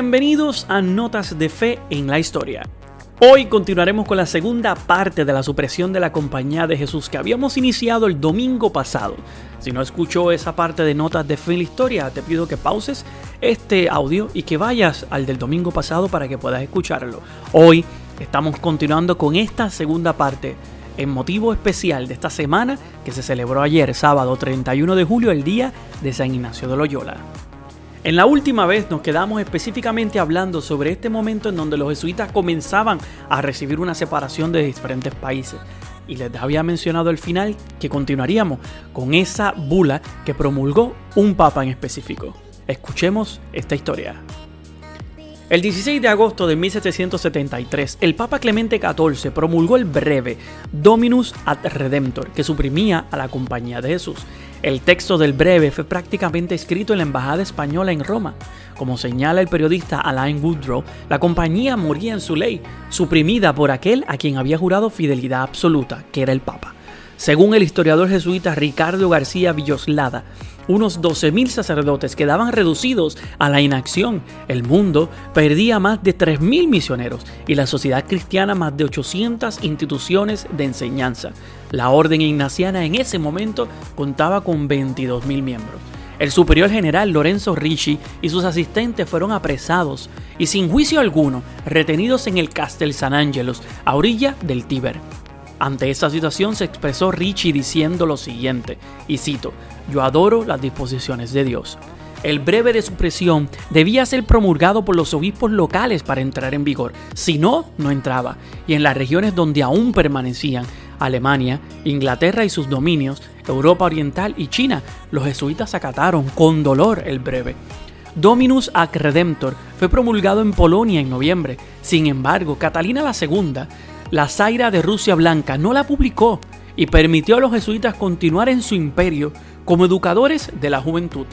Bienvenidos a Notas de Fe en la Historia. Hoy continuaremos con la segunda parte de la supresión de la Compañía de Jesús que habíamos iniciado el domingo pasado. Si no escuchó esa parte de Notas de Fe en la Historia, te pido que pauses este audio y que vayas al del domingo pasado para que puedas escucharlo. Hoy estamos continuando con esta segunda parte en motivo especial de esta semana que se celebró ayer, sábado 31 de julio, el día de San Ignacio de Loyola. En la última vez nos quedamos específicamente hablando sobre este momento en donde los jesuitas comenzaban a recibir una separación de diferentes países. Y les había mencionado al final que continuaríamos con esa bula que promulgó un papa en específico. Escuchemos esta historia. El 16 de agosto de 1773, el Papa Clemente XIV promulgó el breve Dominus ad Redemptor, que suprimía a la Compañía de Jesús. El texto del breve fue prácticamente escrito en la Embajada Española en Roma. Como señala el periodista Alain Woodrow, la compañía moría en su ley, suprimida por aquel a quien había jurado fidelidad absoluta, que era el Papa. Según el historiador jesuita Ricardo García Villoslada, unos 12.000 sacerdotes quedaban reducidos a la inacción. El mundo perdía más de 3.000 misioneros y la sociedad cristiana más de 800 instituciones de enseñanza. La orden ignaciana en ese momento contaba con 22.000 miembros. El superior general Lorenzo Ricci y sus asistentes fueron apresados y sin juicio alguno retenidos en el Castel San Angelos, a orilla del Tíber. Ante esta situación se expresó Ricci diciendo lo siguiente, y cito, yo adoro las disposiciones de Dios. El breve de supresión debía ser promulgado por los obispos locales para entrar en vigor, si no, no entraba, y en las regiones donde aún permanecían, Alemania, Inglaterra y sus dominios, Europa Oriental y China, los jesuitas acataron con dolor el breve. Dominus ac Redemptor fue promulgado en Polonia en noviembre. Sin embargo, Catalina II, la Zaira de Rusia Blanca, no la publicó y permitió a los jesuitas continuar en su imperio como educadores de la juventud.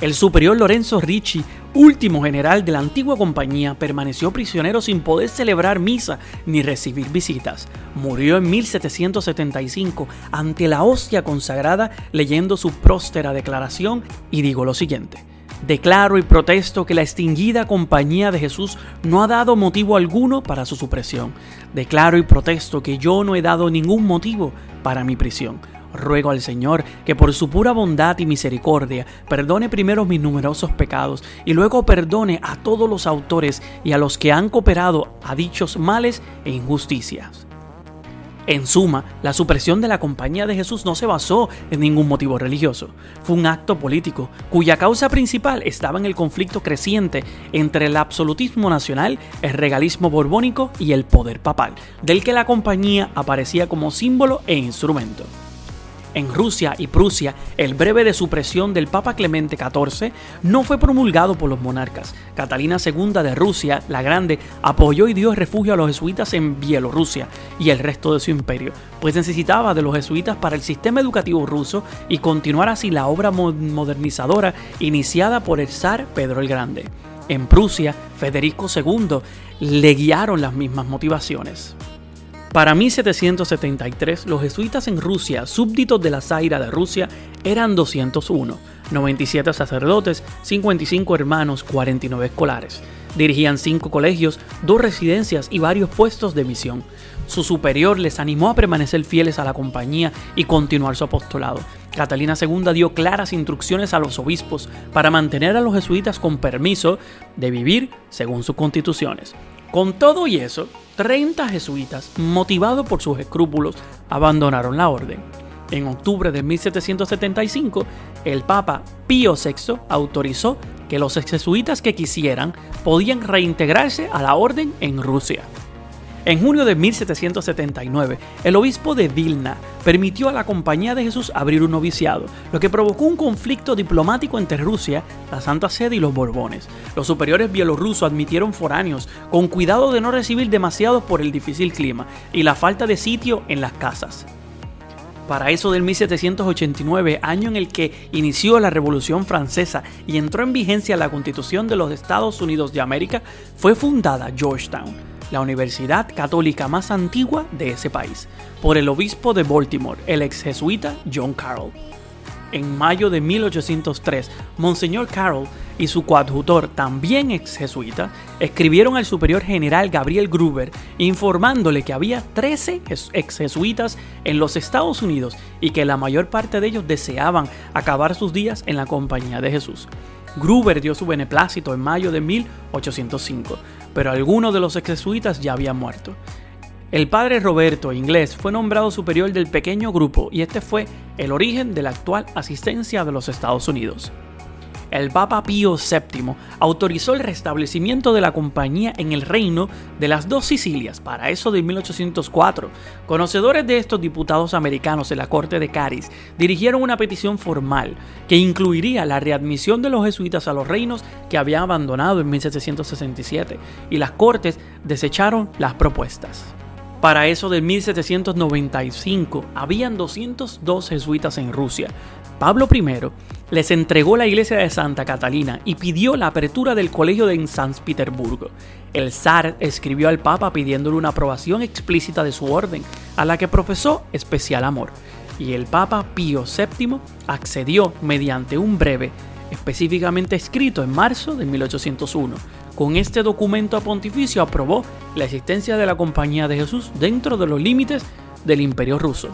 El superior Lorenzo Ricci, último general de la antigua compañía, permaneció prisionero sin poder celebrar misa ni recibir visitas. Murió en 1775 ante la hostia consagrada leyendo su próspera declaración y digo lo siguiente. Declaro y protesto que la extinguida compañía de Jesús no ha dado motivo alguno para su supresión. Declaro y protesto que yo no he dado ningún motivo para mi prisión Ruego al Señor que por su pura bondad y misericordia perdone primero mis numerosos pecados y luego perdone a todos los autores y a los que han cooperado a dichos males e injusticias. En suma, la supresión de la compañía de Jesús no se basó en ningún motivo religioso. Fue un acto político cuya causa principal estaba en el conflicto creciente entre el absolutismo nacional, el regalismo borbónico y el poder papal, del que la compañía aparecía como símbolo e instrumento. En Rusia y Prusia, el breve de supresión del Papa Clemente XIV no fue promulgado por los monarcas. Catalina II de Rusia, la Grande, apoyó y dio refugio a los jesuitas en Bielorrusia y el resto de su imperio, pues necesitaba de los jesuitas para el sistema educativo ruso y continuar así la obra modernizadora iniciada por el zar Pedro el Grande. En Prusia, Federico II le guiaron las mismas motivaciones. Para 1773, los jesuitas en Rusia, súbditos de la Zaira de Rusia, eran 201, 97 sacerdotes, 55 hermanos, 49 escolares. Dirigían cinco colegios, dos residencias y varios puestos de misión. Su superior les animó a permanecer fieles a la compañía y continuar su apostolado. Catalina II dio claras instrucciones a los obispos para mantener a los jesuitas con permiso de vivir según sus constituciones. Con todo y eso, 30 jesuitas, motivados por sus escrúpulos, abandonaron la orden. En octubre de 1775, el Papa Pío VI autorizó que los jesuitas que quisieran podían reintegrarse a la orden en Rusia. En junio de 1779, el obispo de Vilna permitió a la Compañía de Jesús abrir un noviciado, lo que provocó un conflicto diplomático entre Rusia, la Santa Sede y los Borbones. Los superiores bielorrusos admitieron foráneos, con cuidado de no recibir demasiados por el difícil clima y la falta de sitio en las casas. Para eso del 1789, año en el que inició la Revolución Francesa y entró en vigencia la Constitución de los Estados Unidos de América, fue fundada Georgetown la universidad católica más antigua de ese país, por el obispo de Baltimore, el ex jesuita John Carroll. en mayo de 1803, Monseñor Carroll y su coadjutor, también ex jesuita, escribieron al superior general Gabriel Gruber informándole que había 13 ex jesuitas en los Estados Unidos y que la mayor parte de ellos deseaban acabar sus días en la compañía de Jesús. Gruber dio su beneplácito en mayo de 1805, pero algunos de los ex jesuitas ya habían muerto. El padre Roberto, inglés, fue nombrado superior del pequeño grupo y este fue el origen de la actual asistencia de los Estados Unidos. El Papa Pío VII autorizó el restablecimiento de la compañía en el reino de las dos Sicilias para eso de 1804. Conocedores de estos diputados americanos en la corte de Cádiz dirigieron una petición formal que incluiría la readmisión de los jesuitas a los reinos que habían abandonado en 1767 y las cortes desecharon las propuestas. Para eso del 1795 habían 202 jesuitas en Rusia. Pablo I les entregó la iglesia de Santa Catalina y pidió la apertura del colegio de San Petersburgo. El zar escribió al papa pidiéndole una aprobación explícita de su orden, a la que profesó especial amor. Y el papa Pío VII accedió mediante un breve, específicamente escrito en marzo de 1801 con este documento pontificio aprobó la existencia de la Compañía de Jesús dentro de los límites del Imperio ruso.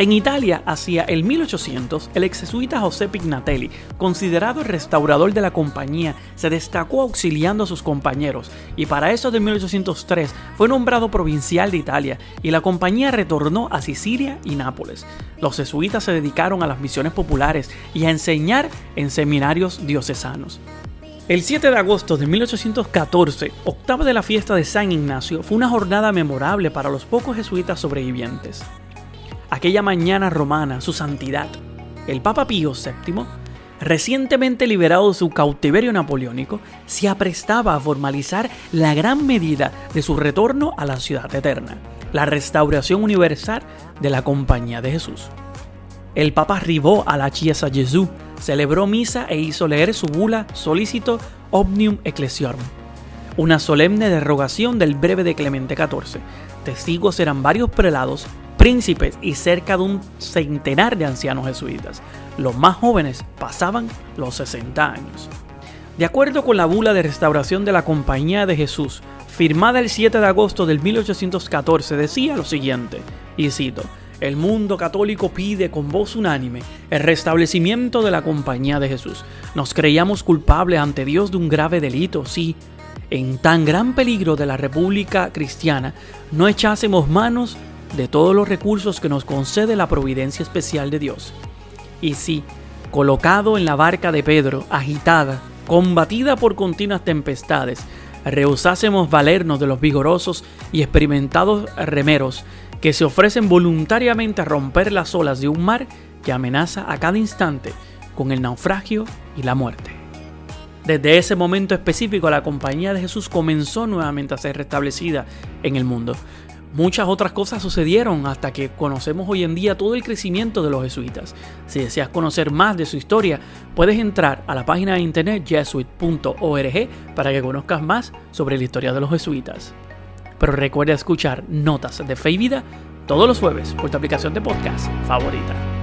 En Italia, hacia el 1800, el ex jesuita José Pignatelli, considerado el restaurador de la compañía, se destacó auxiliando a sus compañeros y para eso de 1803 fue nombrado provincial de Italia y la compañía retornó a Sicilia y Nápoles. Los jesuitas se dedicaron a las misiones populares y a enseñar en seminarios diocesanos. El 7 de agosto de 1814, octava de la fiesta de San Ignacio, fue una jornada memorable para los pocos jesuitas sobrevivientes. Aquella mañana romana, su santidad, el Papa Pío VII, recientemente liberado de su cautiverio napoleónico, se aprestaba a formalizar la gran medida de su retorno a la ciudad eterna, la restauración universal de la Compañía de Jesús. El Papa arribó a la Chiesa Jesús celebró misa e hizo leer su bula Solicito Omnium Ecclesiorum, una solemne derogación del breve de Clemente XIV. Testigos eran varios prelados, príncipes y cerca de un centenar de ancianos jesuitas. Los más jóvenes pasaban los 60 años. De acuerdo con la bula de restauración de la Compañía de Jesús, firmada el 7 de agosto del 1814, decía lo siguiente, y cito, el mundo católico pide con voz unánime el restablecimiento de la compañía de Jesús. Nos creíamos culpables ante Dios de un grave delito, sí. En tan gran peligro de la República Cristiana, no echásemos manos de todos los recursos que nos concede la providencia especial de Dios. Y si, colocado en la barca de Pedro, agitada, combatida por continuas tempestades, rehusásemos valernos de los vigorosos y experimentados remeros que se ofrecen voluntariamente a romper las olas de un mar que amenaza a cada instante con el naufragio y la muerte. Desde ese momento específico la compañía de Jesús comenzó nuevamente a ser restablecida en el mundo. Muchas otras cosas sucedieron hasta que conocemos hoy en día todo el crecimiento de los jesuitas. Si deseas conocer más de su historia, puedes entrar a la página de internet jesuit.org para que conozcas más sobre la historia de los jesuitas. Pero recuerda escuchar Notas de Fe y Vida todos los jueves por tu aplicación de podcast favorita.